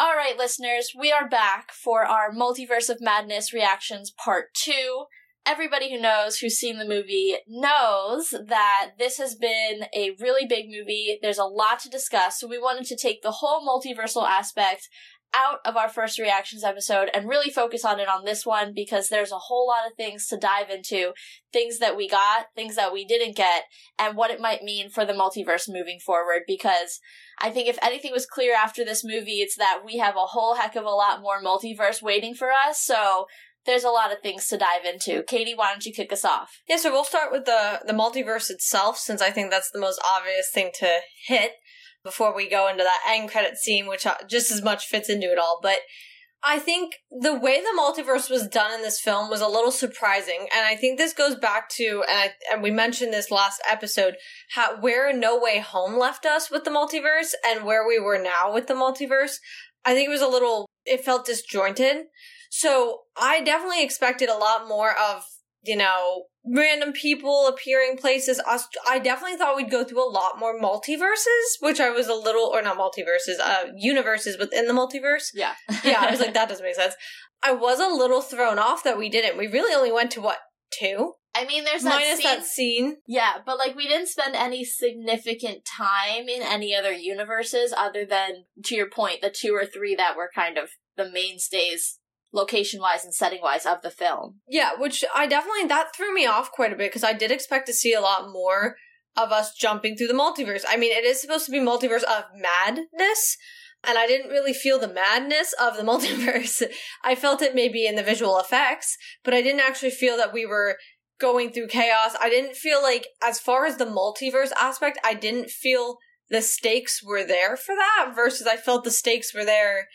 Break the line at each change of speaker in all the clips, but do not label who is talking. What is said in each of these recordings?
All right, listeners, we are back for our Multiverse of Madness reactions part two. Everybody who knows, who's seen the movie, knows that this has been a really big movie. There's a lot to discuss, so we wanted to take the whole multiversal aspect out of our first reactions episode and really focus on it on this one because there's a whole lot of things to dive into things that we got, things that we didn't get, and what it might mean for the multiverse moving forward. Because I think if anything was clear after this movie, it's that we have a whole heck of a lot more multiverse waiting for us. So there's a lot of things to dive into. Katie, why don't you kick us off?
Yeah, so we'll start with the the multiverse itself, since I think that's the most obvious thing to hit before we go into that end credit scene, which uh, just as much fits into it all. But I think the way the multiverse was done in this film was a little surprising, and I think this goes back to and I, and we mentioned this last episode how where No Way Home left us with the multiverse and where we were now with the multiverse. I think it was a little it felt disjointed. So I definitely expected a lot more of you know random people appearing places. I definitely thought we'd go through a lot more multiverses, which I was a little, or not multiverses, uh, universes within the multiverse.
Yeah.
yeah, I was like, that doesn't make sense. I was a little thrown off that we didn't. We really only went to what, two?
I mean, there's that
Minus
scene.
that scene.
Yeah, but like we didn't spend any significant time in any other universes other than, to your point, the two or three that were kind of the mainstays location wise and setting wise of the film.
Yeah, which I definitely that threw me off quite a bit because I did expect to see a lot more of us jumping through the multiverse. I mean, it is supposed to be multiverse of madness, and I didn't really feel the madness of the multiverse. I felt it maybe in the visual effects, but I didn't actually feel that we were going through chaos. I didn't feel like as far as the multiverse aspect, I didn't feel the stakes were there for that versus I felt the stakes were there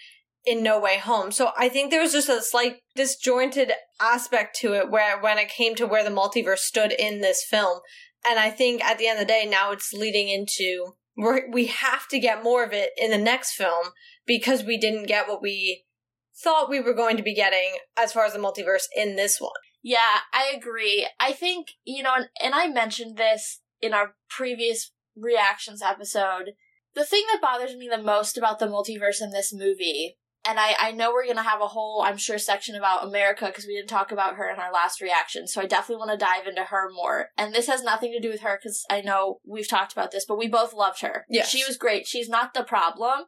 in No Way Home. So I think there was just a slight disjointed aspect to it where when it came to where the multiverse stood in this film. And I think at the end of the day, now it's leading into we're, we have to get more of it in the next film because we didn't get what we thought we were going to be getting as far as the multiverse in this one.
Yeah, I agree. I think, you know, and, and I mentioned this in our previous reactions episode. The thing that bothers me the most about the multiverse in this movie and I, I know we're going to have a whole, I'm sure, section about America because we didn't talk about her in our last reaction. So I definitely want to dive into her more. And this has nothing to do with her because I know we've talked about this, but we both loved her.
Yes.
She was great. She's not the problem.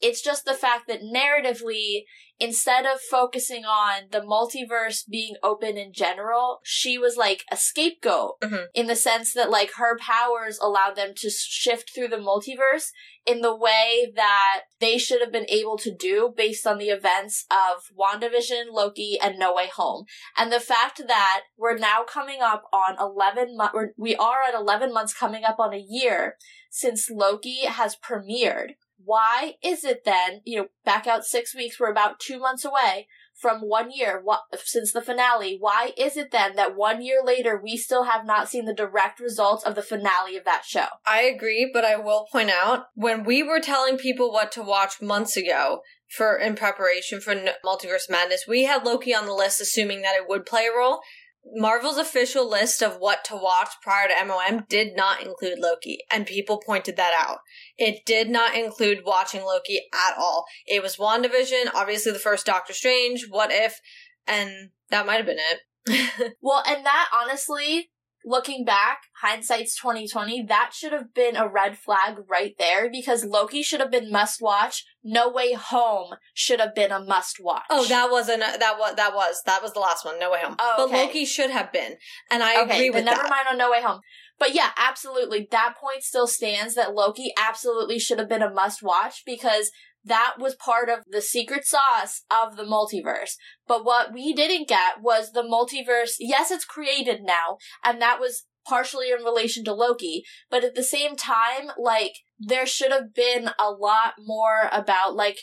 It's just the fact that narratively, instead of focusing on the multiverse being open in general, she was like a scapegoat
Mhm.
in the sense that like her powers allowed them to shift through the multiverse in the way that they should have been able to do based on the events of WandaVision, Loki, and No Way Home. And the fact that we're now coming up on 11 months, we are at 11 months coming up on a year since Loki has premiered. Why is it then, you know, back out six weeks, we're about two months away from one year what, since the finale. Why is it then that one year later we still have not seen the direct results of the finale of that show?
I agree, but I will point out when we were telling people what to watch months ago for in preparation for Multiverse Madness, we had Loki on the list, assuming that it would play a role. Marvel's official list of what to watch prior to MOM did not include Loki, and people pointed that out. It did not include watching Loki at all. It was WandaVision, obviously the first Doctor Strange, What If, and that might have been it.
Well, and that honestly, looking back, hindsight's twenty twenty. That should have been a red flag right there because Loki should have been must watch. No Way Home should have been a must watch.
Oh, that wasn't that was that was that was the last one. No way home.
Oh,
But. Loki should have been, and I
okay,
agree with
never
that.
mind on No Way Home. But yeah, absolutely. That point still stands that Loki absolutely should have been a must watch because that was part of the secret sauce of the multiverse. But what we didn't get was the multiverse. Yes, it's created now, and that was partially in relation to Loki, but at the same time, like, there should have been a lot more about, like,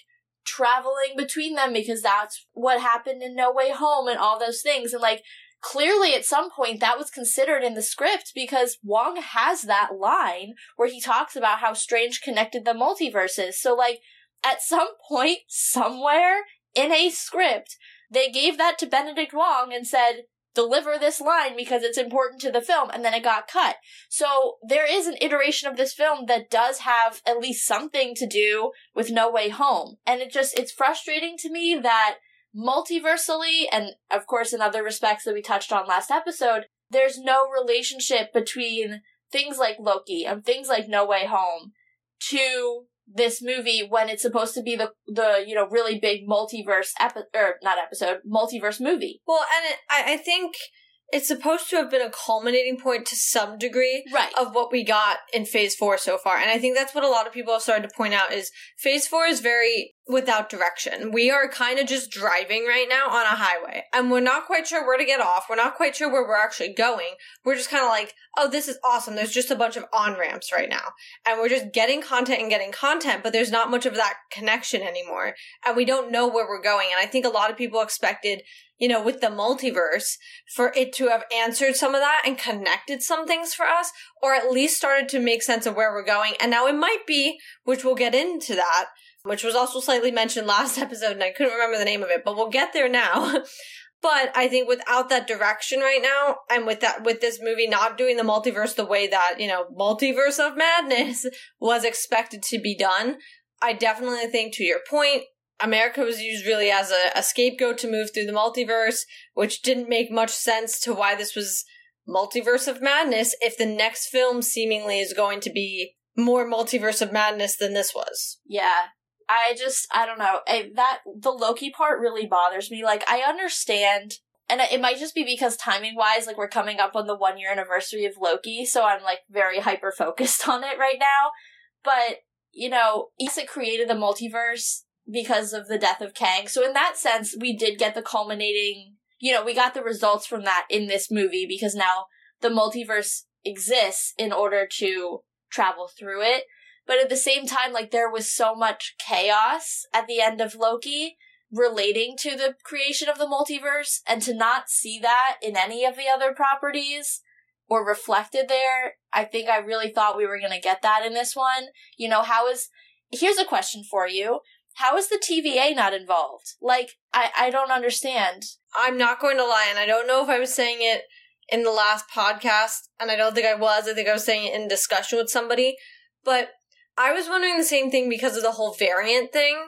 traveling between them because that's what happened in No Way Home and all those things. And like, clearly at some point that was considered in the script because Wong has that line where he talks about how strange connected the multiverses. So like, at some point, somewhere in a script, they gave that to Benedict Wong and said, deliver this line because it's important to the film and then it got cut. So there is an iteration of this film that does have at least something to do with No Way Home. And it just it's frustrating to me that multiversally and of course in other respects that we touched on last episode, there's no relationship between things like Loki and things like No Way Home to this movie when it's supposed to be the the you know really big multiverse epi- or not episode multiverse movie.
Well, and it, I, I think it's supposed to have been a culminating point to some degree
Right.
of what we got in phase four so far. And I think that's what a lot of people have started to point out is phase four is very without direction. We are kind of just driving right now on a highway and we're not quite sure where to get off. We're not quite sure where we're actually going. We're just kind of like, oh, this is awesome. There's just a bunch of on ramps right now. And we're just getting content and getting content, but there's not much of that connection anymore. And we don't know where we're going. And I think a lot of people expected you know, with the multiverse, for it to have answered some of that and connected some things for us, or at least started to make sense of where we're going. And now it might be, which we'll get into that, which was also slightly mentioned last episode, and I couldn't remember the name of it, but we'll get there now. but I think without that direction right now, and with that, with this movie not doing the multiverse the way that, you know, multiverse of madness was expected to be done, I definitely think to your point, America was used really as a, a scapegoat to move through the multiverse, which didn't make much sense to why this was multiverse of madness if the next film seemingly is going to be more multiverse of madness than this was.
Yeah. I just I don't know. I, that the Loki part really bothers me. Like I understand and it might just be because timing wise like we're coming up on the 1 year anniversary of Loki, so I'm like very hyper focused on it right now. But, you know, yes it created the multiverse because of the death of Kang. So in that sense, we did get the culminating, you know, we got the results from that in this movie because now the multiverse exists in order to travel through it. But at the same time, like there was so much chaos at the end of Loki relating to the creation of the multiverse and to not see that in any of the other properties or reflected there, I think I really thought we were going to get that in this one. You know, how is, here's a question for you how is the TVA not involved? Like, I, I don't understand.
I'm not going to lie, and I don't know if I was saying it in the last podcast, and I don't think I was. I think I was saying it in discussion with somebody, but I was wondering the same thing because of the whole variant thing.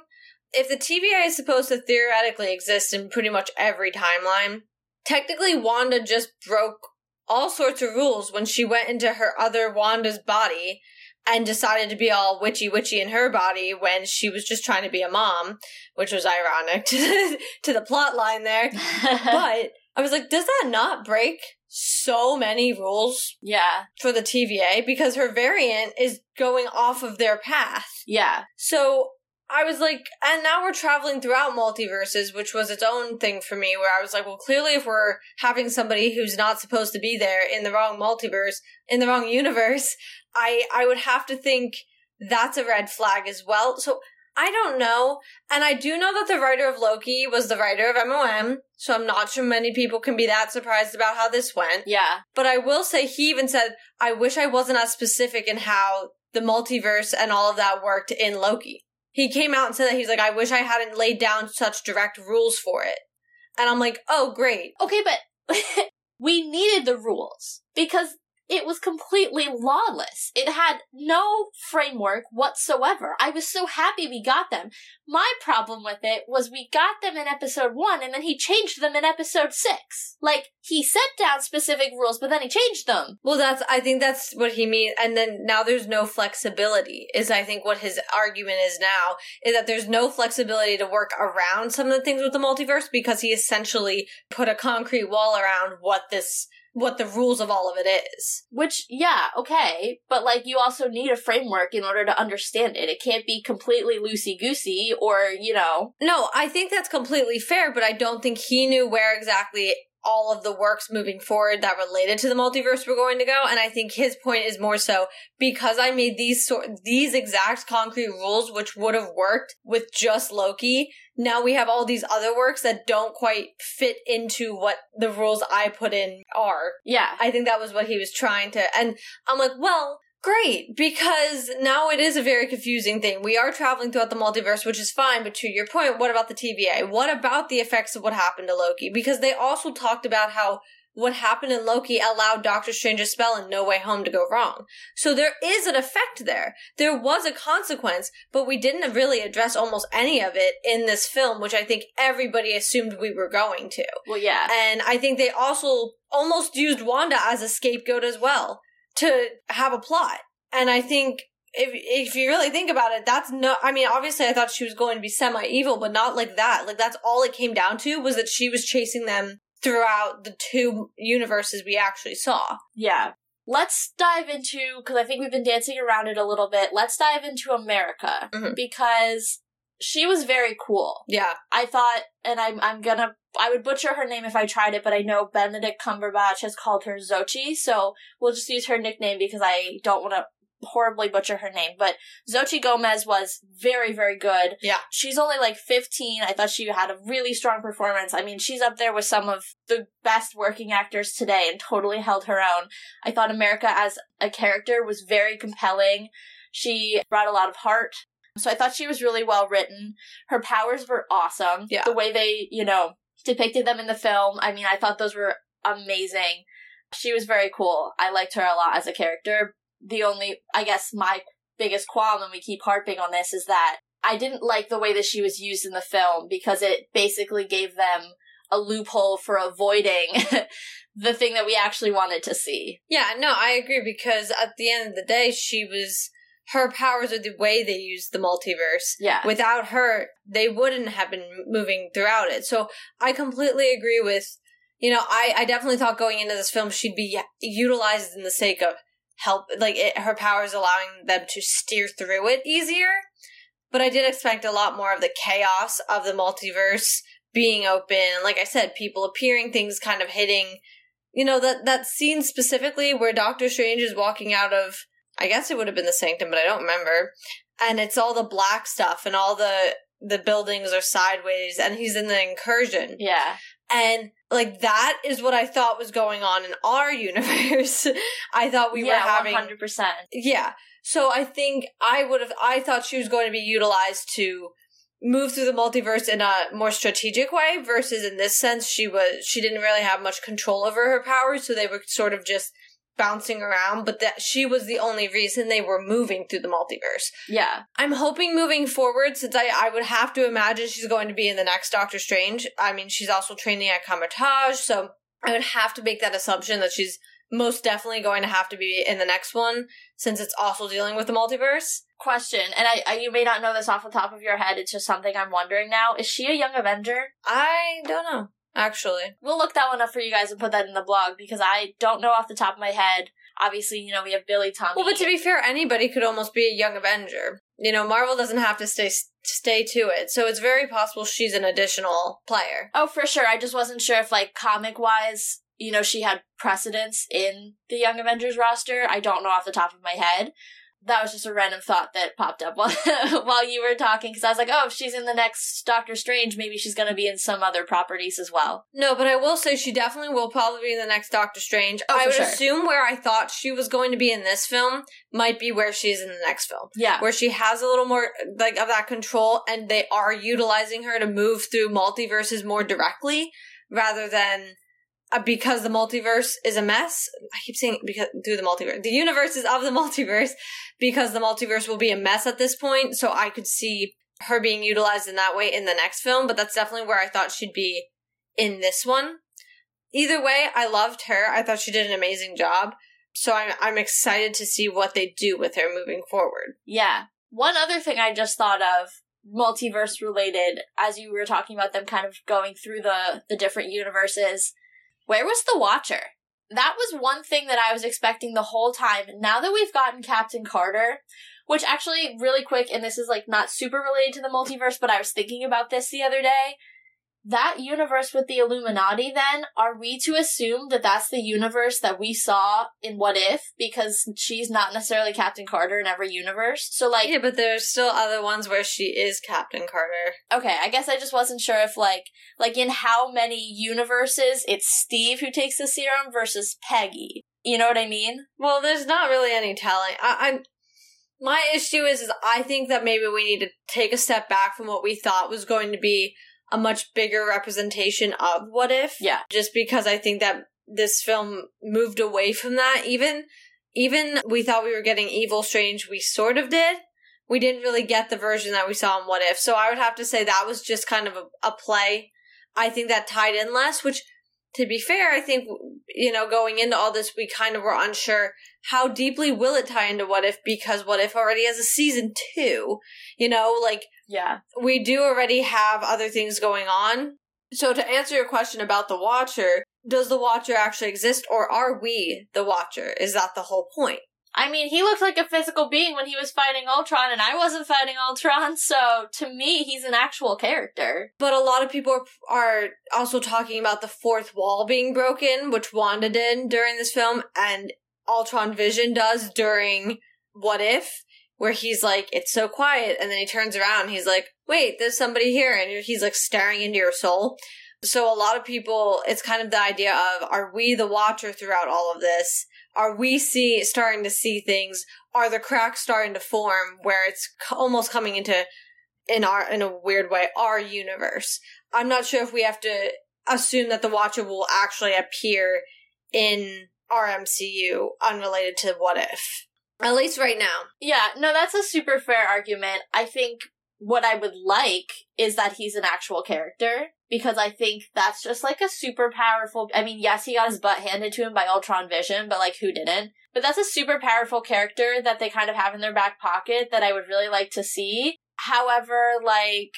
If the TVA is supposed to theoretically exist in pretty much every timeline, technically Wanda just broke all sorts of rules when she went into her other Wanda's body and decided to be all witchy witchy in her body when she was just trying to be a mom, which was ironic to the, to the plot line there. but I was like, does that not break so many rules
yeah,
for the TVA? Because her variant is going off of their path.
yeah,
So I was like, and now we're traveling throughout multiverses, which was its own thing for me, where I was like, well, clearly if we're having somebody who's not supposed to be there in the wrong multiverse, in the wrong universe, I, I would have to think that's a red flag as well. So I don't know. And I do know that the writer of Loki was the writer of MOM, so I'm not sure many people can be that surprised about how this went.
yeah,
But I will say he even said, I wish I wasn't as specific in how the multiverse and all of that worked in Loki. He came out and said that he's like, I wish I hadn't laid down such direct rules for it. And I'm like, oh, great.
Okay, but we needed the rules because it was completely lawless. It had no framework whatsoever. I was so happy we got them. My problem with it was we got them in episode one and then he changed them in episode six. Like, he set down specific rules, but then he changed them.
Well, that's, I think that's what he means. And then now there's no flexibility, is I think what his argument is now, is that there's no flexibility to work around some of the things with the multiverse because he essentially put a concrete wall around what this, what the rules of all of it is.
Which, yeah, okay, but like you also need a framework in order to understand it. It can't be completely loosey goosey or, you know,
No, I think that's completely fair, but I don't think he knew where exactly all of the works moving forward that related to the multiverse were going to go. And I think his point is more so because I made these sort these exact concrete rules, which would have worked with just Loki. Now we have all these other works that don't quite fit into what the rules I put in are.
Yeah.
I think that was what he was trying to, and I'm like, well, great, because now it is a very confusing thing. We are traveling throughout the multiverse, which is fine, but to your point, what about the TVA? What about the effects of what happened to Loki? Because they also talked about how what happened in Loki allowed Doctor Strange's spell in No Way Home to go wrong. So there is an effect there. There was a consequence, but we didn't really address almost any of it in this film, which I think everybody assumed we were going to.
Well, yeah.
And I think they also almost used Wanda as a scapegoat as well to have a plot. And I think if if you really think about it, that's no. I mean, obviously, I thought she was going to be semi evil, but not like that. Like that's all it came down to was that she was chasing them throughout the two universes we actually saw.
Yeah. Let's dive into because I think we've been dancing around it a little bit. Let's dive into America
Mhm.
because she was very cool.
Yeah,
I thought, and I'm I'm gonna I would butcher her name if I tried it, but I know Benedict Cumberbatch has called her Xochi, so we'll just use her nickname because I don't want to horribly butcher her name. But Xochi Gomez was very very good.
Yeah.
she's only like 15. I thought she had a really strong performance. I mean, she's up there with some of the best working actors today and totally held her own. I thought America as a character was very compelling. She brought a lot of heart. So I thought she was really well written. Her powers were awesome.
Yeah.
The way they, you know, depicted them in the film. I mean, I thought those were amazing. She was very cool. I liked her a lot as a character. The only, I guess, my biggest qualm, and we keep harping on this, is that I didn't like the way that she was used in the film because it basically gave them a loophole for avoiding the thing that we actually wanted to see.
yeah. No, I agree because at the end of the day, she was her powers are the way they used the multiverse.
Yeah.
Without her, they wouldn't have been moving throughout it. So I completely agree with, you know, I, I definitely thought going into this film she'd be utilized in the sake of help, like it, her powers allowing them to steer through it easier. But I did expect a lot more of the chaos of the multiverse being open. Like I said, people appearing, things kind of hitting. You know, that, that scene specifically where Doctor Strange is walking out of, I guess it would have been the sanctum, but I don't remember and it's all the black stuff and all the the buildings are sideways and he's in the incursion
Yeah.
And like that is what i thought was going on in our universe i thought we
yeah,
were having
100%.
yeah so i think i would have i thought she was going to be utilized to move through the multiverse in a more strategic way versus in this sense she was she didn't really have much control over her powers so they were sort of just bouncing around but that she was the only reason they were moving through the multiverse
Yeah.
I'm hoping moving forward, since I, I would have to imagine she's going to be in the next Doctor Strange. I mean, she's also training at Kamar-Taj, so I would have to make that assumption that she's most definitely going to have to be in the next one, since it's also dealing with the multiverse.
Question, and I, I you may not know this off the top of your head. It's just something I'm wondering now. Is she a young Avenger?
I don't know, actually.
We'll look that one up for you guys and put that in the blog because I don't know off the top of my head. Obviously, you know we have Billy Tommy.
Well, but to be fair, anybody could almost be a young Avenger. You know, Marvel doesn't have to stay stay to it, so it's very possible she's an additional player.
oh, for sure. I just wasn't sure if like comic wise, you know, she had precedence in the Young Avengers roster. I don't know off the top of my head. That was just a random thought that popped up while while you were talking because I was like, oh, if she's in the next Doctor Strange, maybe she's going to be in some other properties as well.
No, but I will say she definitely will probably be in the next Doctor Strange.
Oh,
I would
sure.
assume where I thought she was going to be in this film might be where she is in the next film.
Yeah,
Where she has a little more like of that control and they are utilizing her to move through multiverses more directly rather than Uh, because the multiverse is a mess. I keep saying because through the multiverse. The universe is of the multiverse because the multiverse will be a mess at this point. So I could see her being utilized in that way in the next film, but that's definitely where I thought she'd be in this one. Either way, I loved her. I thought she did an amazing job. So I'm I'm excited to see what they do with her moving forward.
Yeah. One other thing I just thought of, multiverse related, as you were talking about them kind of going through the the different universes, where was the Watcher? That was one thing that I was expecting the whole time. Now that we've gotten Captain Carter, which actually really quick, and this is like not super related to the multiverse, but I was thinking about this the other day. That universe with the Illuminati, then, are we to assume that that's the universe that we saw in What If? Because she's not necessarily Captain Carter in every universe. So, like.
Yeah, but there's still other ones where she is Captain Carter.
Okay, I guess I just wasn't sure if, like, like in how many universes it's Steve who takes the serum versus Peggy. You know what I mean?
Well, there's not really any telling. I, I'm. My issue is, is I think that maybe we need to take a step back from what we thought was going to be a much bigger representation of what if.
Yeah.
Just because I think that this film moved away from that. Even, even we thought we were getting Evil Strange, we sort of did. We didn't really get the version that we saw in What If. So I would have to say that was just kind of a, a play. I think that tied in less, which to be fair, I think, you know, going into all this, we kind of were unsure how deeply will it tie into What If because What If already has a season two. You know, like,
Yeah.
we do already have other things going on. So to answer your question about the Watcher, does the Watcher actually exist or are we the Watcher? Is that the whole point?
I mean, he looked like a physical being when he was fighting Ultron, and I wasn't fighting Ultron, so to me, he's an actual character.
But a lot of people are, are also talking about the fourth wall being broken, which Wanda did during this film, and Ultron Vision does during What If, where he's like, it's so quiet, and then he turns around he's like, wait, there's somebody here, and he's like staring into your soul. So a lot of people, it's kind of the idea of, are we the watcher throughout all of this? Are we see starting to see things? Are the cracks starting to form where it's almost coming into, in our, in a weird way, our universe? I'm not sure if we have to assume that the Watcher will actually appear in our MCU unrelated to What If. At least right now.
Yeah, no, that's a super fair argument. I think what I would like is that he's an actual character because I think that's just like a super powerful. I mean, yes, he got his butt handed to him by Ultron Vision, but like who didn't? But that's a super powerful character that they kind of have in their back pocket that I would really like to see. However, like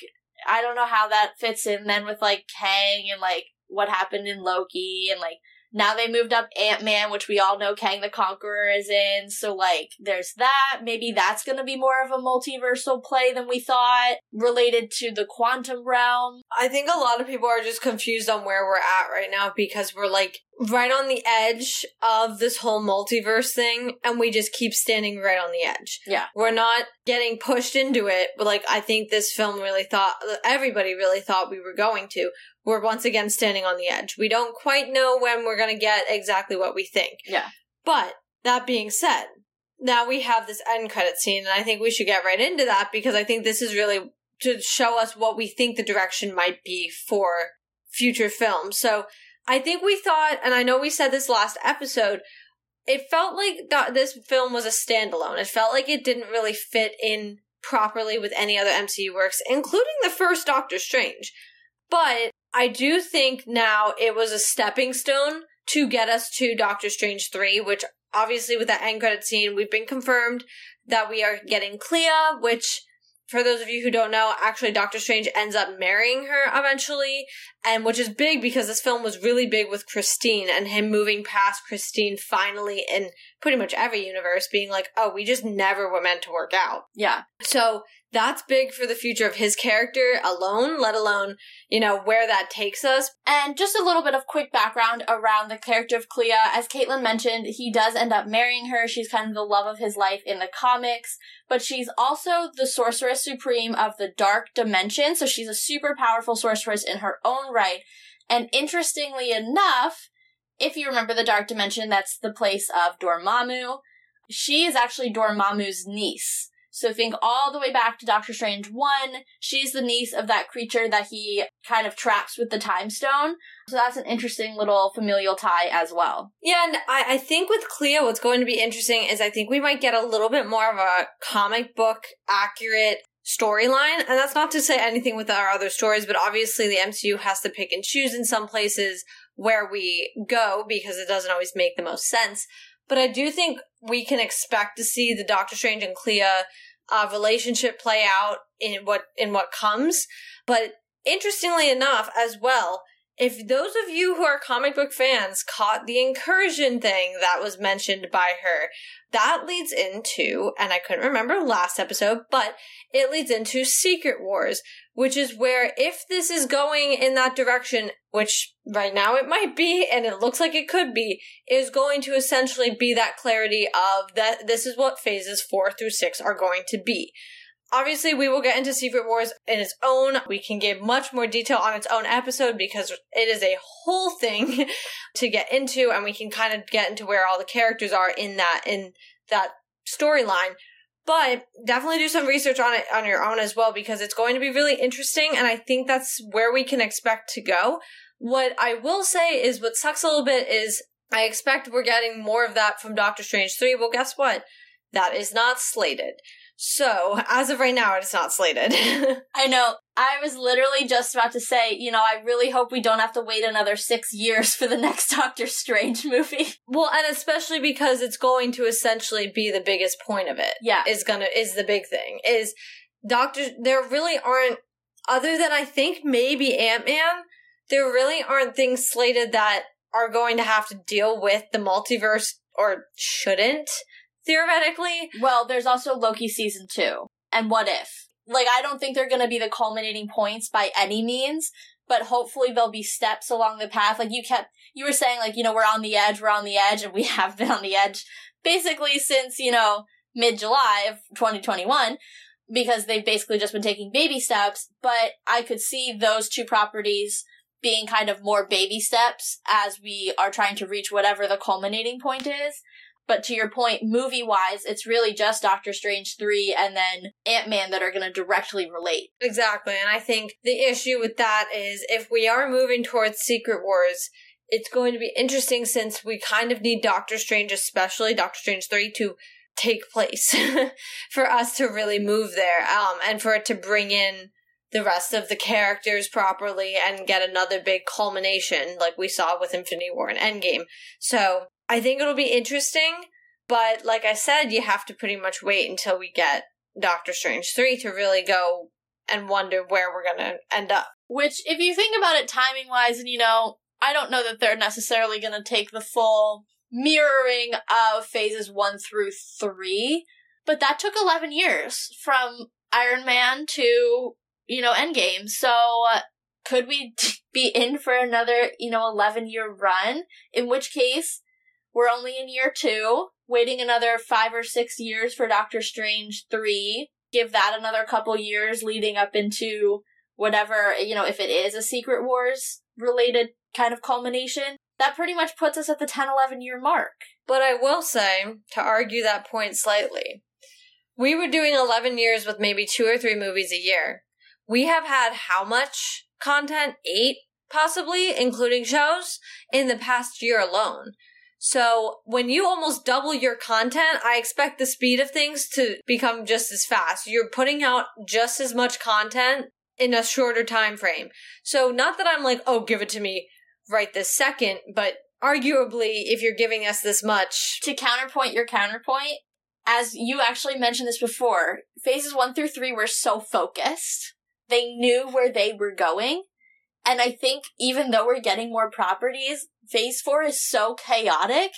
I don't know how that fits in then with like Kang and like what happened in Loki and like now they moved up Ant Man, which we all know Kang the Conqueror is in. So, like, there's that. Maybe that's going to be more of a multiversal play than we thought, related to the quantum realm.
I think a lot of people are just confused on where we're at right now because we're like right on the edge of this whole multiverse thing and we just keep standing right on the edge.
Yeah.
We're not getting pushed into it, but like I think this film really thought everybody really thought we were going to. We're once again standing on the edge. We don't quite know when we're going to get exactly what we think.
Yeah.
But that being said, now we have this end credit scene and I think we should get right into that because I think this is really to show us what we think the direction might be for future films. So I think we thought, and I know we said this last episode, it felt like th- this film was a standalone. It felt like it didn't really fit in properly with any other MCU works, including the first Doctor Strange. But I do think now it was a stepping stone to get us to Doctor Strange 3, which obviously with that end credit scene, we've been confirmed that we are getting Clea, which for those of you who don't know, actually Doctor Strange ends up marrying her eventually, and which is big because this film was really big with Christine and him moving past Christine finally in pretty much every universe being like, oh, we just never were meant to work out.
Yeah.
So that's big for the future of his character alone, let alone, you know, where that takes us.
And just a little bit of quick background around the character of Clea. As Caitlin mentioned, he does end up marrying her. She's kind of the love of his life in the comics, but she's also the sorceress supreme of the dark dimension. So she's a super powerful sorceress in her own right. And interestingly enough, if you remember the dark dimension, that's the place of Dormammu. She is actually Dormammu's niece. So think all the way back to Doctor Strange 1. She's the niece of that creature that he kind of traps with the time stone. So that's an interesting little familial tie as well.
Yeah, and I, I think with Clea, what's going to be interesting is I think we might get a little bit more of a comic book accurate storyline. And that's not to say anything with our other stories, but obviously the MCU has to pick and choose in some places where we go because it doesn't always make the most sense. But I do think we can expect to see the Doctor Strange and Clea uh, relationship play out in what in what comes. But interestingly enough, as well, if those of you who are comic book fans caught the incursion thing that was mentioned by her, that leads into, and I couldn't remember last episode, but it leads into Secret Wars, which is where if this is going in that direction, which right now it might be, and it looks like it could be, is going to essentially be that clarity of that this is what phases four through six are going to be. Obviously, we will get into Secret Wars in its own. We can give much more detail on its own episode because it is a whole thing to get into, and we can kind of get into where all the characters are in that in that storyline. But definitely do some research on it on your own as well because it's going to be really interesting, and I think that's where we can expect to go. What I will say is what sucks a little bit is I expect we're getting more of that from Doctor Strange 3. Well, guess what? That is not slated. So, as of right now, it's not slated.
I know. I was literally just about to say, you know, I really hope we don't have to wait another six years for the next Doctor Strange movie.
well, and especially because it's going to essentially be the biggest point of it.
Yeah.
Is gonna, is the big thing. Is Doctor, there really aren't, other than I think maybe Ant-Man, there really aren't things slated that are going to have to deal with the multiverse or shouldn't theoretically.
Well, there's also Loki season two. And what if? Like, I don't think they're gonna be the culminating points by any means, but hopefully there'll be steps along the path. Like you kept, you were saying, like, you know, we're on the edge, we're on the edge, and we have been on the edge basically since, you know, mid July of 2021 because they've basically just been taking baby steps. But I could see those two properties being kind of more baby steps as we are trying to reach whatever the culminating point is. But to your point, movie wise, it's really just Doctor Strange 3 and then Ant Man that are going to directly relate.
Exactly. And I think the issue with that is if we are moving towards Secret Wars, it's going to be interesting since we kind of need Doctor Strange, especially Doctor Strange 3, to take place for us to really move there um, and for it to bring in the rest of the characters properly and get another big culmination like we saw with Infinity War and Endgame. So I think it'll be interesting, but like I said, you have to pretty much wait until we get Doctor Strange 3 to really go and wonder where we're going to end up.
Which, if you think about it timing wise, and you know, I don't know that they're necessarily going to take the full mirroring of phases one through three, but that took 11 years from Iron Man to, you know, Endgame. So, uh, could we be in for another, you know, 11 year run? In which case, we're only in year two, waiting another five or six years for Doctor Strange 3. Give that another couple years leading up into whatever, you know, if it is a Secret Wars related kind of culmination. That pretty much puts us at the 10 11 year mark.
But I will say, to argue that point slightly, we were doing 11 years with maybe two or three movies a year. We have had how much content? Eight, possibly, including shows, in the past year alone. So when you almost double your content, I expect the speed of things to become just as fast. You're putting out just as much content in a shorter time frame. So not that I'm like, oh, give it to me right this second, but arguably, if you're giving us this much.
To counterpoint your counterpoint, as you actually mentioned this before, phases one through three were so focused. They knew where they were going. And I think even though we're getting more properties, phase four is so chaotic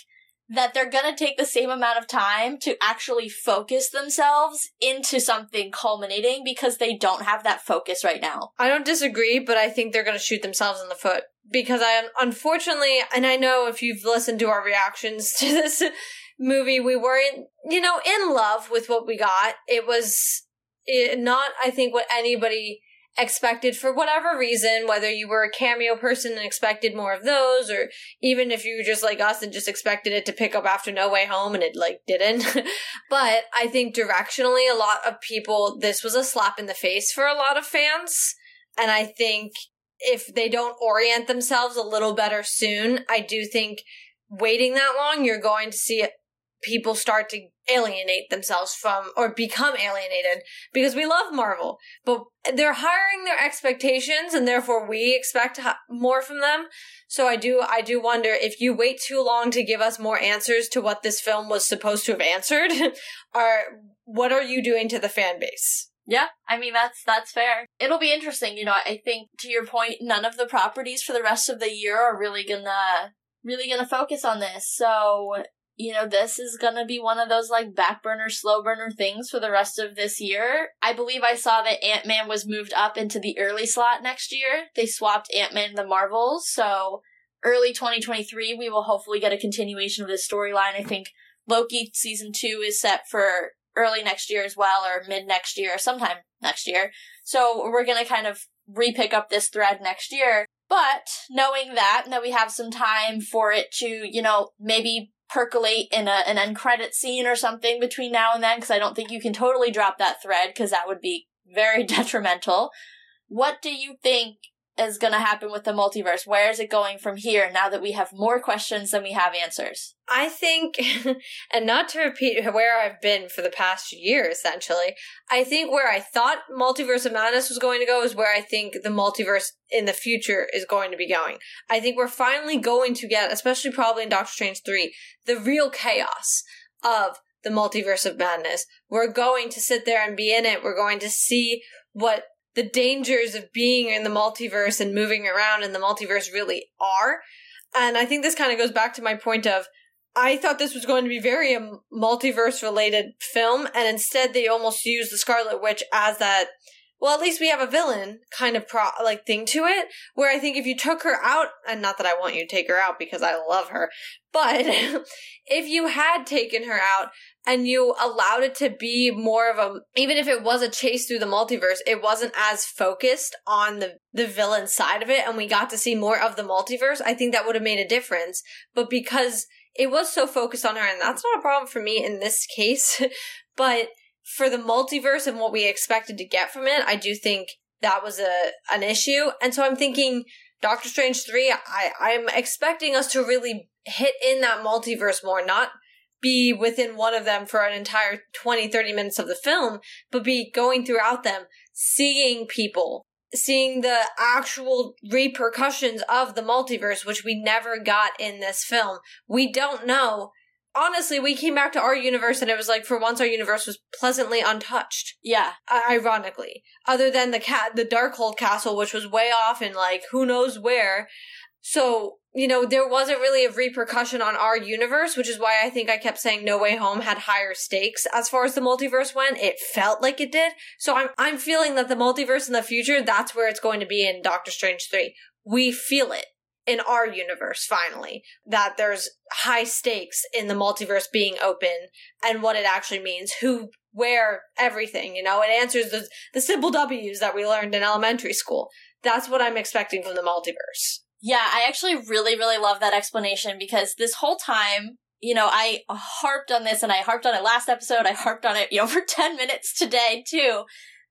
that they're gonna take the same amount of time to actually focus themselves into something culminating because they don't have that focus right now.
I don't disagree, but I think they're gonna shoot themselves in the foot. Because I, unfortunately, and I know if you've listened to our reactions to this movie, we weren't, you know, in love with what we got. It was not, I think, what anybody expected for whatever reason, whether you were a cameo person and expected more of those, or even if you were just like us and just expected it to pick up after No Way Home and it like didn't. but I think directionally, a lot of people, this was a slap in the face for a lot of fans. And I think if they don't orient themselves a little better soon, I do think waiting that long, you're going to see people start to alienate themselves from or become alienated because we love Marvel, but they're hiring their expectations and therefore we expect more from them. So I do, I do wonder if you wait too long to give us more answers to what this film was supposed to have answered, or what are you doing to the fan base?
Yeah, I mean that's that's fair. It'll be interesting, you know. I think to your point, none of the properties for the rest of the year are really gonna really gonna focus on this. So you know, this is gonna be one of those like back burner, slow burner things for the rest of this year. I believe I saw that Ant Man was moved up into the early slot next year. They swapped Ant Man the Marvels, so early 2023 we will hopefully get a continuation of this storyline. I think Loki season two is set for early next year as well, or mid next year, or sometime next year. So we're gonna kind of re-pick up this thread next year. But knowing that, and that we have some time for it to, you know, maybe percolate in a, an end credit scene or something between now and then, because I don't think you can totally drop that thread, because that would be very detrimental. What do you think is going to happen with the multiverse? Where is it going from here now that we have more questions than we have answers?
I think, and not to repeat where I've been for the past year, essentially, I think where I thought Multiverse of Madness was going to go is where I think the multiverse in the future is going to be going. I think we're finally going to get, especially probably in Doctor Strange 3, the real chaos of the multiverse of madness. We're going to sit there and be in it. We're going to see what the dangers of being in the multiverse and moving around in the multiverse really are. And I think this kind of goes back to my point of I thought this was going to be very um, a multiverse related film, and instead they almost used the Scarlet Witch as that. Well, at least we have a villain kind of pro like thing to it. Where I think if you took her out, and not that I want you to take her out because I love her, but if you had taken her out, and you allowed it to be more of a even if it was a chase through the multiverse it wasn't as focused on the the villain side of it and we got to see more of the multiverse i think that would have made a difference but because it was so focused on her and that's not a problem for me in this case but for the multiverse and what we expected to get from it i do think that was a an issue and so i'm thinking doctor strange 3 i i'm expecting us to really hit in that multiverse more not be within one of them for an entire 20, 30 minutes of the film, but be going throughout them, seeing people, seeing the actual repercussions of the multiverse, which we never got in this film. We don't know. Honestly, we came back to our universe and it was like for once our universe was pleasantly untouched.
Yeah.
Ironically. Other than the cat, the Darkhold castle, which was way off in like who knows where. So you know, there wasn't really a repercussion on our universe, which is why I think I kept saying No Way Home had higher stakes as far as the multiverse went. It felt like it did. So I'm I'm feeling that the multiverse in the future, that's where it's going to be in Doctor Strange 3. We feel it in our universe finally that there's high stakes in the multiverse being open and what it actually means who where everything you know it answers the the simple w's that we learned in elementary school that's what i'm expecting from the multiverse
yeah, I actually really, really love that explanation because this whole time, you know, I harped on this and I harped on it last episode. I harped on it, you know, for 10 minutes today too.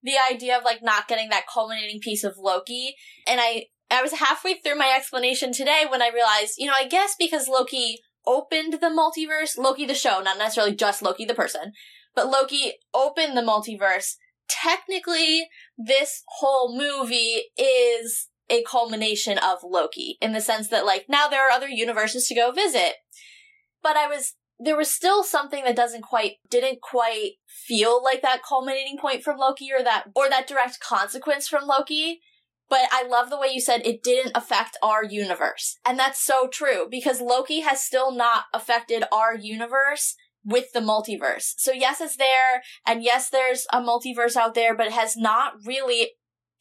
The idea of like not getting that culminating piece of Loki. And I, I was halfway through my explanation today when I realized, you know, I guess because Loki opened the multiverse, Loki the show, not necessarily just Loki the person, but Loki opened the multiverse. Technically, this whole movie is a culmination of Loki in the sense that like now there are other universes to go visit. But I was there was still something that doesn't quite didn't quite feel like that culminating point from Loki or that or that direct consequence from Loki. But I love the way you said it didn't affect our universe. And that's so true because Loki has still not affected our universe with the multiverse. So yes, it's there, and yes, there's a multiverse out there, but it has not really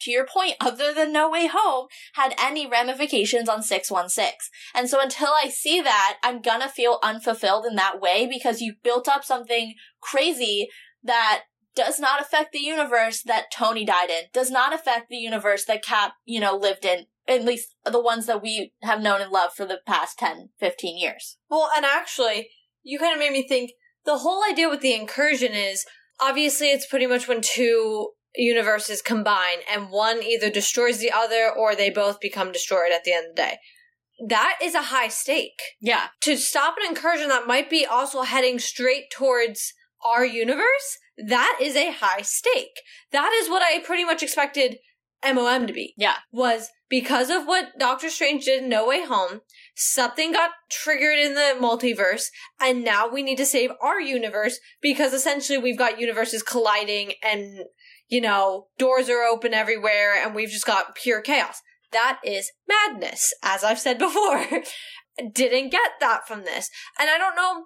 to your point, other than No Way Home, had any ramifications on 616. And so until I see that, I'm gonna feel unfulfilled in that way because you built up something crazy that does not affect the universe that Tony died in, does not affect the universe that Cap, you know, lived in, at least the ones that we have known and loved for the past 10, 15 years.
Well, and actually, you kind of made me think the whole idea with the incursion is obviously it's pretty much when two universes combine and one either destroys the other or they both become destroyed at the end of the day. That is a high stake.
Yeah.
To stop an incursion that might be also heading straight towards our universe, that is a high stake. That is what I pretty much expected MOM to be.
Yeah.
Was because of what Doctor Strange did in No Way Home, something got triggered in the multiverse, and now we need to save our universe because essentially we've got universes colliding and, you know, doors are open everywhere and we've just got pure chaos. That is madness, as I've said before. Didn't get that from this. And I don't know,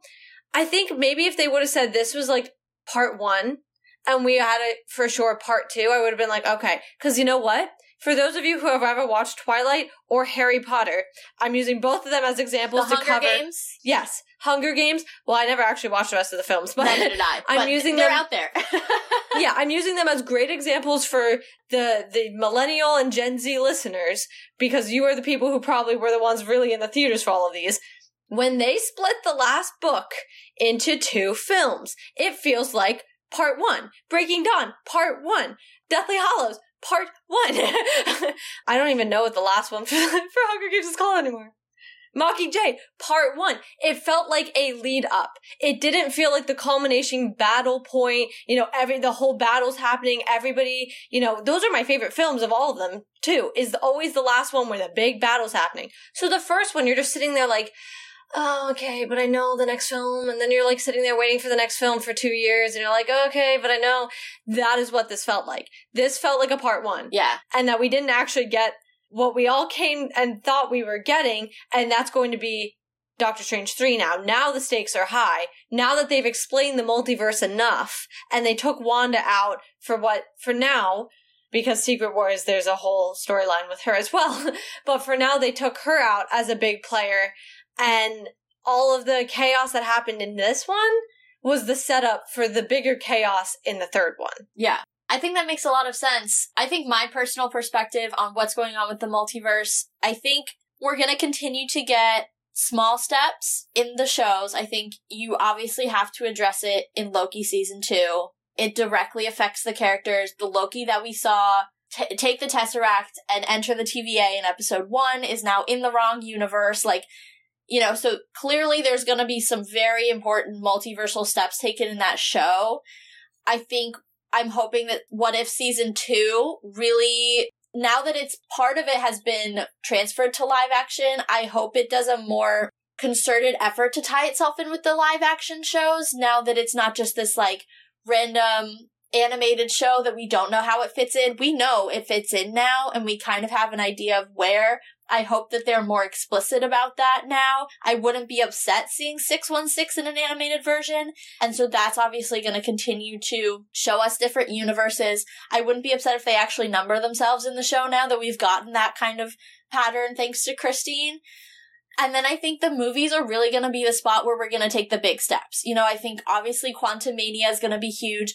I think maybe if they would have said this was like part one and we had it for sure part two, I would have been like, okay. Cause you know what? For those of you who have ever watched Twilight or Harry Potter, I'm using both of them as examples
the
to
Hunger
cover.
Games.
Yes, Hunger Games. Well, I never actually watched the rest of the films, but
Neither did I.
I'm using
they're
them-
out there.
yeah, I'm using them as great examples for the the millennial and Gen Z listeners because you are the people who probably were the ones really in the theaters for all of these. When they split the last book into two films, it feels like part one, Breaking Dawn, part one, Deathly Hallows, part one. I don't even know what the last one for, for Hunger Games is called anymore. Mockingjay, part one. It felt like a lead up. It didn't feel like the culmination battle point. You know, every, the whole battle's happening. Everybody, you know, those are my favorite films of all of them too, is always the last one where the big battle's happening. So the first one, you're just sitting there like, oh, okay, but I know the next film. And then you're like sitting there waiting for the next film for two years and you're like, okay, but I know that is what this felt like. This felt like a part one
yeah.
and that we didn't actually get what we all came and thought we were getting, and that's going to be Doctor Strange 3 now. Now the stakes are high. Now that they've explained the multiverse enough, and they took Wanda out for what, for now, because Secret Wars, there's a whole storyline with her as well. but for now, they took her out as a big player, and all of the chaos that happened in this one was the setup for the bigger chaos in the third one.
Yeah. I think that makes a lot of sense. I think my personal perspective on what's going on with the multiverse, I think we're going to continue to get small steps in the shows. I think you obviously have to address it in Loki season two. It directly affects the characters. The Loki that we saw t- take the Tesseract and enter the TVA in episode one is now in the wrong universe. Like, you know, so clearly there's going to be some very important multiversal steps taken in that show. I think I'm hoping that What If season two really, now that it's part of it has been transferred to live action, I hope it does a more concerted effort to tie itself in with the live action shows now that it's not just this like random animated show that we don't know how it fits in. We know it fits in now and we kind of have an idea of where. I hope that they're more explicit about that now. I wouldn't be upset seeing 616 in an animated version. And so that's obviously going to continue to show us different universes. I wouldn't be upset if they actually number themselves in the show now that we've gotten that kind of pattern thanks to Christine. And then I think the movies are really going to be the spot where we're going to take the big steps. You know, I think obviously Quantumania is going to be huge.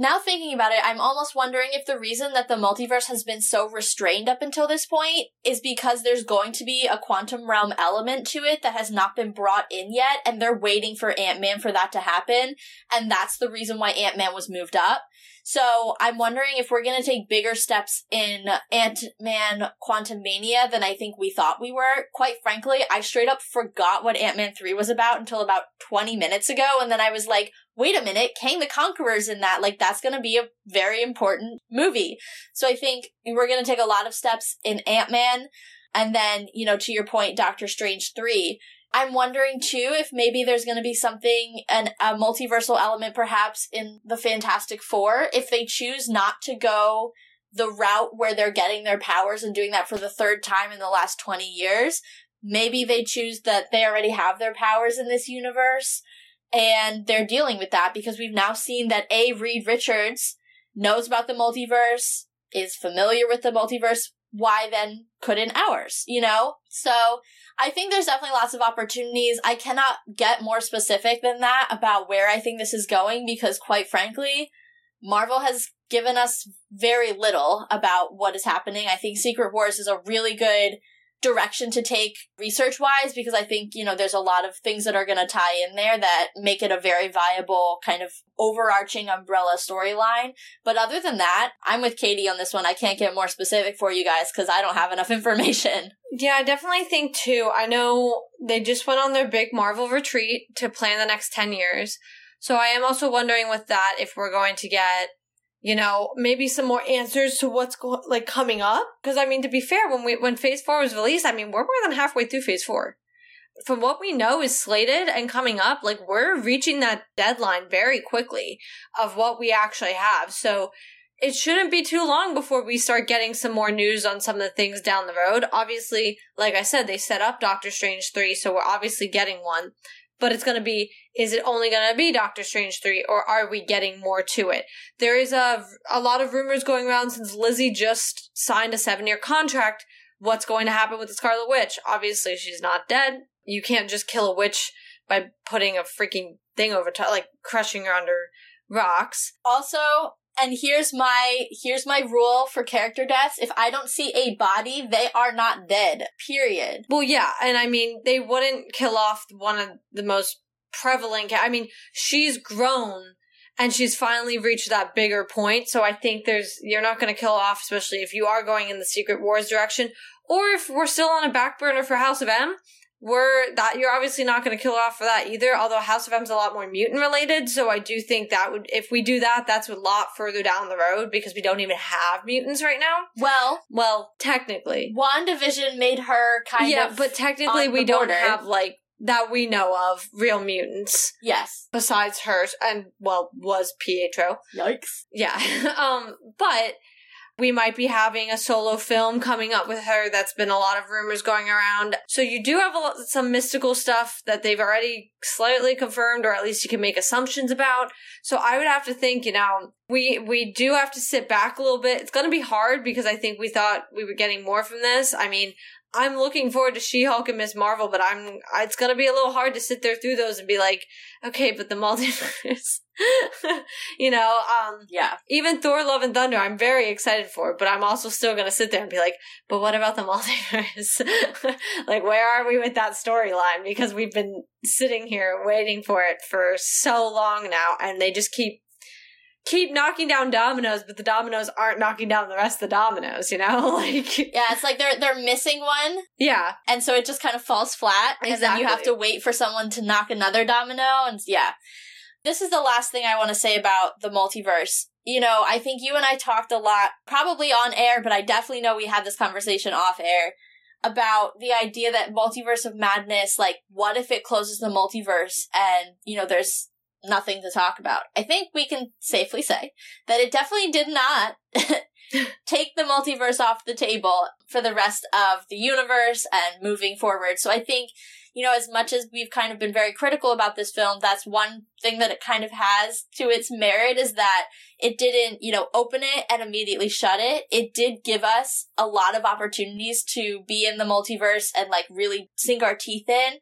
Now thinking about it, I'm almost wondering if the reason that the multiverse has been so restrained up until this point is because there's going to be a quantum realm element to it that has not been brought in yet, and they're waiting for Ant-Man for that to happen, and that's the reason why Ant-Man was moved up. So I'm wondering if we're gonna take bigger steps in Ant-Man Quantumania than I think we thought we were. Quite frankly, I straight up forgot what Ant-Man 3 was about until about 20 minutes ago, and then I was like, wait a minute, Kang the Conqueror's in that. Like, that's gonna be a very important movie. So I think we're gonna take a lot of steps in Ant-Man, and then, you know, to your point, Doctor Strange 3. I'm wondering too if maybe there's going to be something, an, a multiversal element perhaps in the Fantastic Four, if they choose not to go the route where they're getting their powers and doing that for the third time in the last 20 years. Maybe they choose that they already have their powers in this universe and they're dealing with that because we've now seen that A. Reed Richards knows about the multiverse, is familiar with the multiverse. Why then couldn't ours, you know? So I think there's definitely lots of opportunities. I cannot get more specific than that about where I think this is going because quite frankly, Marvel has given us very little about what is happening. I think Secret Wars is a really good direction to take research wise because I think, you know, there's a lot of things that are going to tie in there that make it a very viable kind of overarching umbrella storyline. But other than that, I'm with Katie on this one. I can't get more specific for you guys because I don't have enough information.
Yeah, I definitely think too. I know they just went on their big Marvel retreat to plan the next 10 years. So I am also wondering with that if we're going to get you know, maybe some more answers to what's go- like coming up. Because I mean, to be fair, when we when Phase Four was released, I mean, we're more than halfway through Phase Four. From what we know is slated and coming up, like we're reaching that deadline very quickly of what we actually have. So it shouldn't be too long before we start getting some more news on some of the things down the road. Obviously, like I said, they set up Doctor Strange 3, so we're obviously getting one but it's going to be is it only going to be Doctor Strange 3 or are we getting more to it? There is a a lot of rumors going around since Lizzie just signed a 7-year contract what's going to happen with the Scarlet Witch. Obviously, she's not dead. You can't just kill a witch by putting a freaking thing over top like crushing her under rocks.
Also, and here's my here's my rule for character deaths. If i don't see a body they are not dead period.
Well yeah and i mean they wouldn't kill off one of the most prevalent i mean she's grown and she's finally reached that bigger point so i think there's you're not going to kill off especially if you are going in the secret wars direction or if we're still on a back burner for house of m we're that you're obviously not going to kill her off for that either. Although House of M's a lot more mutant related, so I do think that would if we do that, that's a lot further down the road because we don't even have mutants right now.
Well,
well, technically,
WandaVision made her kind of
yeah,
of
but technically we don't have like that we know of real mutants.
Yes,
besides hers, and well, was Pietro.
Yikes.
Yeah, um, but we might be having a solo film coming up with her. That's been a lot of rumors going around. So you do have lot, some mystical stuff that they've already slightly confirmed, or at least you can make assumptions about. So I would have to think, you know, we we do have to sit back a little bit. It's going to be hard because I think we thought we were getting more from this. I mean, I'm looking forward to She-Hulk and Ms. Marvel, but I'm it's gonna be a little hard to sit there through those and be like, okay, but the multiverse, you know, um,
yeah.
Even Thor: Love and Thunder, I'm very excited for, but I'm also still gonna sit there and be like, but what about the multiverse? like, where are we with that storyline? Because we've been sitting here waiting for it for so long now, and they just keep keep knocking down dominoes, but the dominoes aren't knocking down the rest of the dominoes, you know? Like
Yeah, it's like they're they're missing one.
Yeah.
And so it just kind of falls flat. Exactly. And then you have to wait for someone to knock another domino and yeah. This is the last thing I want to say about the multiverse. You know, I think you and I talked a lot, probably on air, but I definitely know we had this conversation off air about the idea that multiverse of madness, like, what if it closes the multiverse and, you know, there's nothing to talk about. I think we can safely say that it definitely did not take the multiverse off the table for the rest of the universe and moving forward. So I think, you know, as much as we've kind of been very critical about this film, that's one thing that it kind of has to its merit is that it didn't, you know, open it and immediately shut it. It did give us a lot of opportunities to be in the multiverse and like really sink our teeth in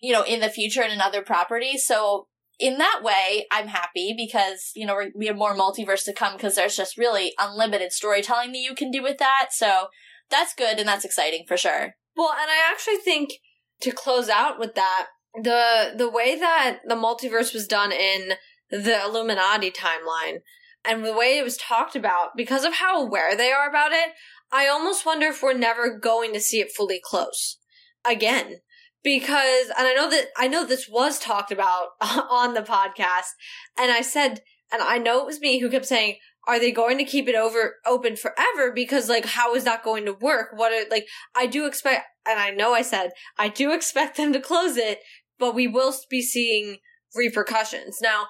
you know, in the future and in other properties. So in that way, I'm happy because, you know, we have more multiverse to come because there's just really unlimited storytelling that you can do with that. So that's good and that's exciting for sure.
Well, and I actually think to close out with that, the the way that the multiverse was done in the Illuminati timeline and the way it was talked about, because of how aware they are about it, I almost wonder if we're never going to see it fully close again. Because and I know that I know this was talked about on the podcast and I said and I know it was me who kept saying are they going to keep it over open forever? Because like how is that going to work? What are like I do expect and I know I said I do expect them to close it but we will be seeing repercussions. Now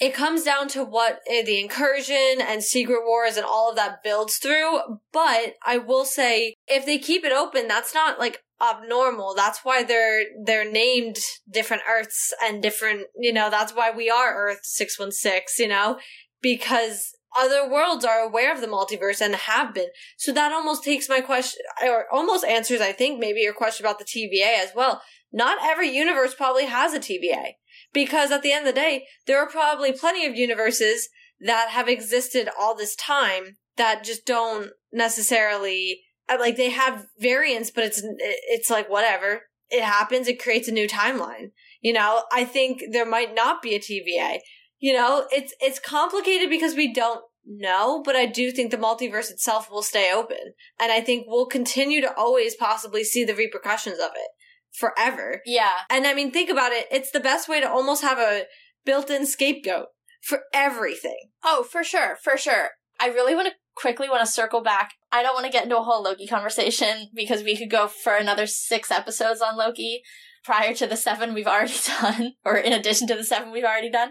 it comes down to what uh, the incursion and secret wars and all of that builds through but i will say if they keep it open that's not like abnormal. That's why they're they're named different Earths and different, you know, that's why we are Earth 616, you know, because other worlds are aware of the multiverse and have been. So that almost takes my question or almost answers I think maybe your question about the TVA as well. Not every universe probably has a TVA because at the end of the day, there are probably plenty of universes that have existed all this time that just don't necessarily uh, like they have variants, but it's it's like whatever. It happens. It creates a new timeline. You know, I think there might not be a TVA. You know, it's it's complicated because we don't know, but I do think the multiverse itself will stay open, and I think we'll continue to always possibly see the repercussions of it forever.
Yeah,
and I mean, think about it. It's the best way to almost have a built-in scapegoat for everything.
Oh, for sure, for sure. I really want to quickly want to circle back. I don't want to get into a whole Loki conversation because we could go for another six episodes on Loki prior to the seven we've already done, or in addition to the seven we've already done.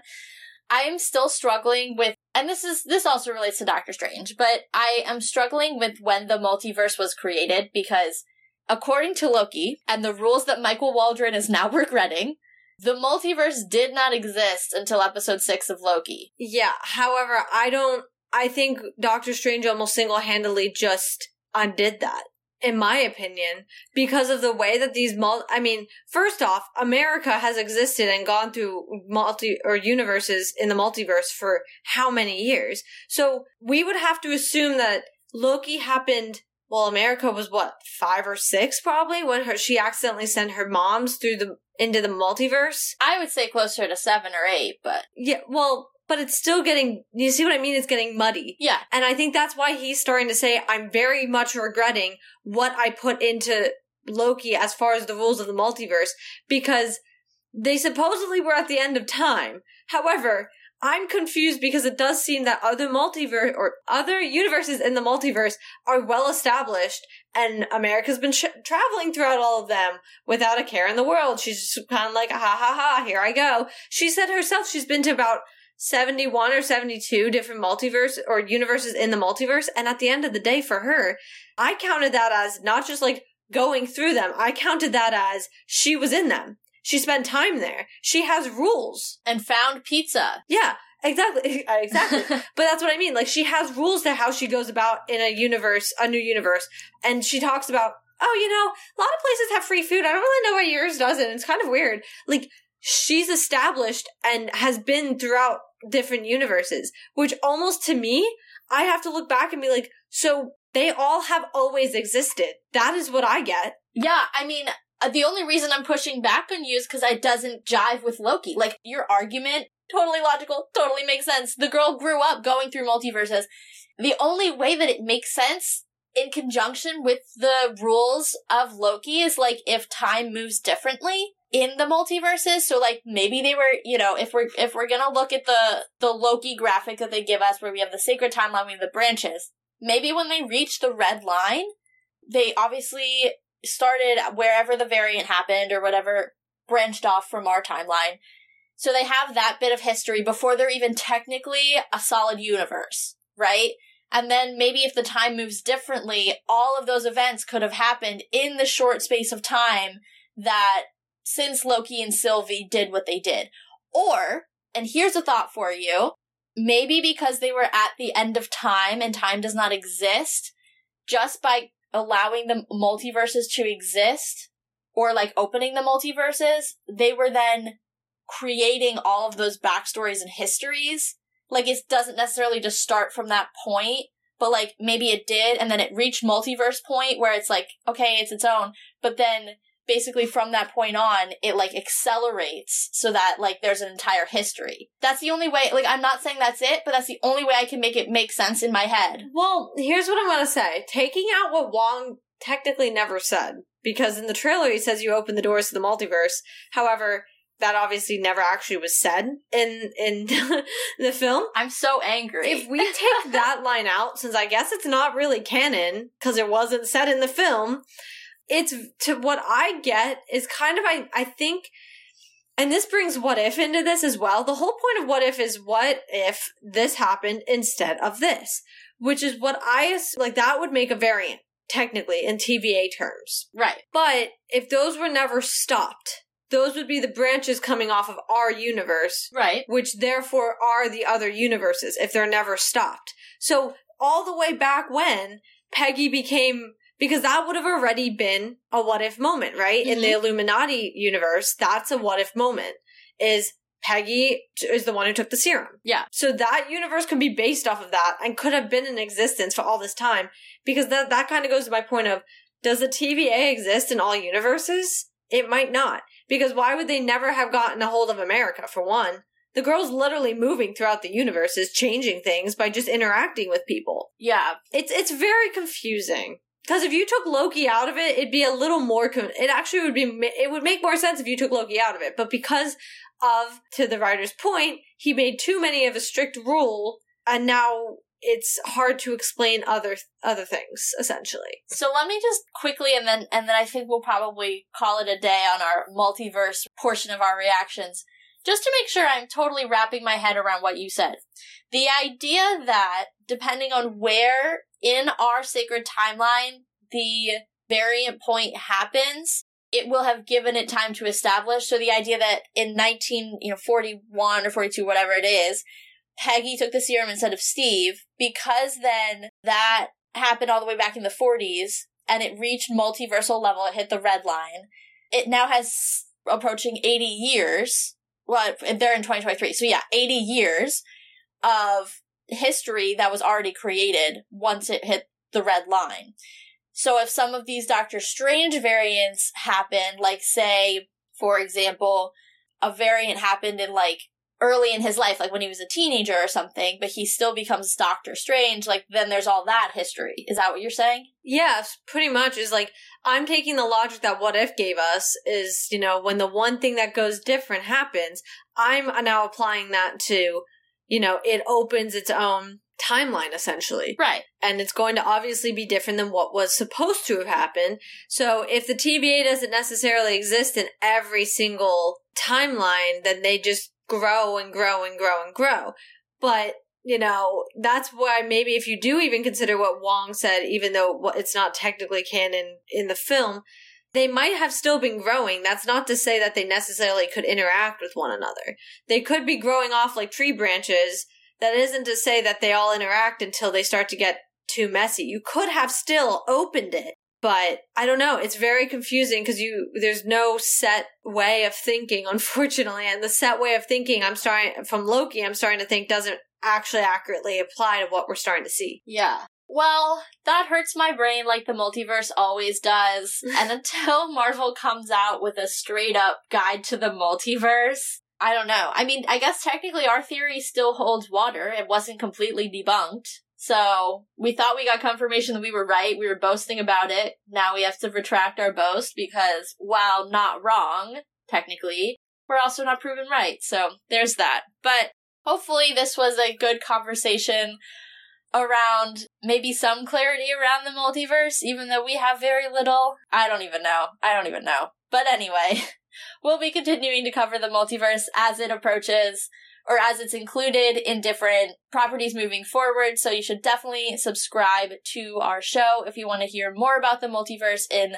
I'm still struggling with, and this is, this also relates to Doctor Strange, but I am struggling with when the multiverse was created because according to Loki and the rules that Michael Waldron is now regretting, the multiverse did not exist until episode six of Loki.
Yeah. However, I don't, I think Doctor Strange almost single handedly just undid that. In my opinion, because of the way that these mul, I mean, first off, America has existed and gone through multi or universes in the multiverse for how many years? So we would have to assume that Loki happened well, America was what five or six probably when her she accidentally sent her moms through the into the multiverse.
I would say closer to seven or eight, but
Yeah, well, but it's still getting. You see what I mean? It's getting muddy.
yeah,
And I think that's why he's starting to say, I'm very much regretting what I put into Loki as far as the rules of the multiverse, because they supposedly were at the end of time. However, I'm confused because it does seem that other multiverse or other universes in the multiverse are well established and America's been sh- traveling throughout all of them without a care in the world. She's just kind of like, ah, ha ha ha, here I go. She said herself she's been to about 71 or 72 different multiverse or universes in the multiverse. And at the end of the day, for her, I counted that as not just like going through them. I counted that as she was in them. She spent time there. She has rules.
and found pizza.
Yeah, exactly. Uh, exactly. but that's what I mean. Like she has rules to how she goes about in a universe, a new universe. And she talks about, oh, you know, a lot of places have free food. I don't really know why yours doesn't. It's kind of weird. Like she's established and has been throughout different universes, which almost to me, I have to look back and be like, so they all have always existed. That is what I get.
Yeah, I mean, uh, the only reason I'm pushing back on you is because it doesn't jive with Loki. Like, your argument, totally logical, totally makes sense. The girl grew up going through multiverses. The only way that it makes sense in conjunction with the rules of Loki is like if time moves differently in the multiverses. So like maybe they were, you know, if we're if we're gonna look at the the Loki graphic that they give us where we have the sacred timeline, we have the branches, maybe when they reach the red line, they obviously started wherever the variant happened or whatever branched off from our timeline. So they have that bit of history before they're even technically a solid universe, right? And then maybe if the time moves differently, all of those events could have happened in the short space of time that since Loki and Sylvie did what they did. Or, and here's a thought for you, maybe because they were at the end of time and time does not exist, just by allowing the multiverses to exist or like opening the multiverses, they were then creating all of those backstories and histories. Like it doesn't necessarily just start from that point, but like maybe it did and then it reached multiverse point where it's like, okay, it's its own, but then basically from that point on, it like accelerates so that like there's an entire history. That's the only way, like I'm not saying that's it, but that's the only way I can make it make sense in my head.
Well, here's what I'm gonna say. Taking out what Wong technically never said, because in the trailer he says you open the doors to the multiverse. However, that obviously never actually was said in in the film.
I'm so angry.
If we take that line out, since I guess it's not really canon because it wasn't said in the film, it's to what I get is kind of I I think and this brings what if into this as well. The whole point of what if is what if this happened instead of this, which is what I like that would make a variant technically in TVA terms.
right.
But if those were never stopped, those would be the branches coming off of our universe
Right.
which therefore are the other universes if they're never stopped. So all the way back when Peggy became because that would have already been a what if moment, right? In the mm-hmm. Illuminati universe, that's a what if moment. Is Peggy is the one who took the serum.
Yeah.
So that universe could be based off of that and could have been in existence for all this time because that that kind of goes to my point of does the TVA exist in all universes? It might not. Because why would they never have gotten a hold of America, for one? The girl's literally moving throughout the universe is changing things by just interacting with people.
Yeah.
It's it's very confusing. Because if you took Loki out of it, it'd be a little more. Con- it actually would be. It would make more sense if you took Loki out of it. But because of, to the writer's point, he made too many of a strict rule, and now it's hard to explain other other things essentially.
So let me just quickly and then and then I think we'll probably call it a day on our multiverse portion of our reactions just to make sure I'm totally wrapping my head around what you said. The idea that depending on where in our sacred timeline the variant point happens, it will have given it time to establish. So the idea that in 19, you know, 41 or 42, whatever it is, Peggy took the serum instead of Steve, because then that happened all the way back in the 40s and it reached multiversal level, it hit the red line. It now has approaching 80 years. Well, they're in 2023. So yeah, 80 years of history that was already created once it hit the red line. So if some of these Doctor Strange variants happen, like say, for example, a variant happened in like early in his life, like when he was a teenager or something, but he still becomes Doctor Strange, like then there's all that history. Is that what you're saying?
Yes, pretty much. Is like I'm taking the logic that What If gave us is, you know, when the one thing that goes different happens, I'm uh, now applying that to, you know, it opens its own timeline essentially.
Right.
And it's going to obviously be different than what was supposed to have happened. So if the TVA doesn't necessarily exist in every single timeline, then they just grow and grow and grow and grow. But, you know, that's why maybe if you do even consider what Wong said, even though it's not technically canon in the film, they might have still been growing. That's not to say that they necessarily could interact with one another. They could be growing off like tree branches. That isn't to say that they all interact until they start to get too messy. You could have still opened it but I don't know. It's very confusing because you there's no set way of thinking, unfortunately, and the set way of thinking I'm starting from Loki. I'm starting to think doesn't actually accurately apply to what we're starting to see.
Yeah. Well, that hurts my brain like the multiverse always does. and until Marvel comes out with a straight up guide to the multiverse, I don't know. I mean, I guess technically our theory still holds water. It wasn't completely debunked. So we thought we got confirmation that we were right. We were boasting about it. Now we have to retract our boast because while not wrong, technically, we're also not proven right. So there's that. But hopefully this was a good conversation around maybe some clarity around the multiverse, even though we have very little. I don't even know. I don't even know. But anyway, we'll be continuing to cover the multiverse as it approaches or as it's included in different properties moving forward. So you should definitely subscribe to our show if you want to hear more about the multiverse in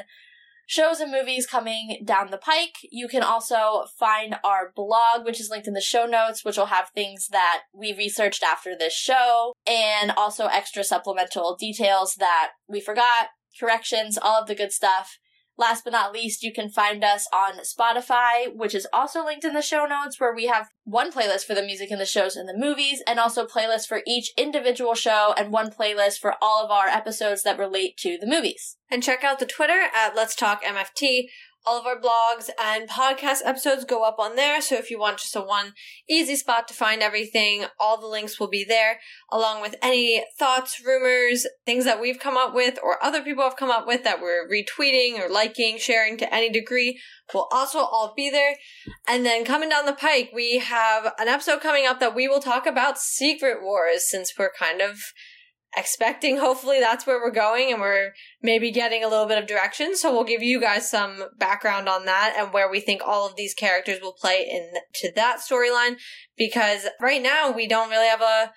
shows and movies coming down the pike. You can also find our blog, which is linked in the show notes, which will have things that we researched after this show and also extra supplemental details that we forgot, corrections, all of the good stuff. Last but not least, you can find us on Spotify, which is also linked in the show notes, where we have one playlist for the music in the shows and the movies, and also playlists for each individual show, and one playlist for all of our episodes that relate to the movies.
And check out the Twitter at Let's Talk MFT, all of our blogs and podcast episodes go up on there. So if you want just a one easy spot to find everything, all the links will be there, along with any thoughts, rumors, things that we've come up with or other people have come up with that we're retweeting or liking, sharing to any degree will also all be there. And then coming down the pike, we have an episode coming up that we will talk about Secret Wars since we're kind of expecting hopefully that's where we're going and we're maybe getting a little bit of direction. So we'll give you guys some background on that and where we think all of these characters will play into that storyline because right now we don't really have a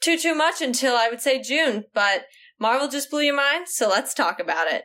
too too much until I would say June but Marvel just blew your mind so let's talk about it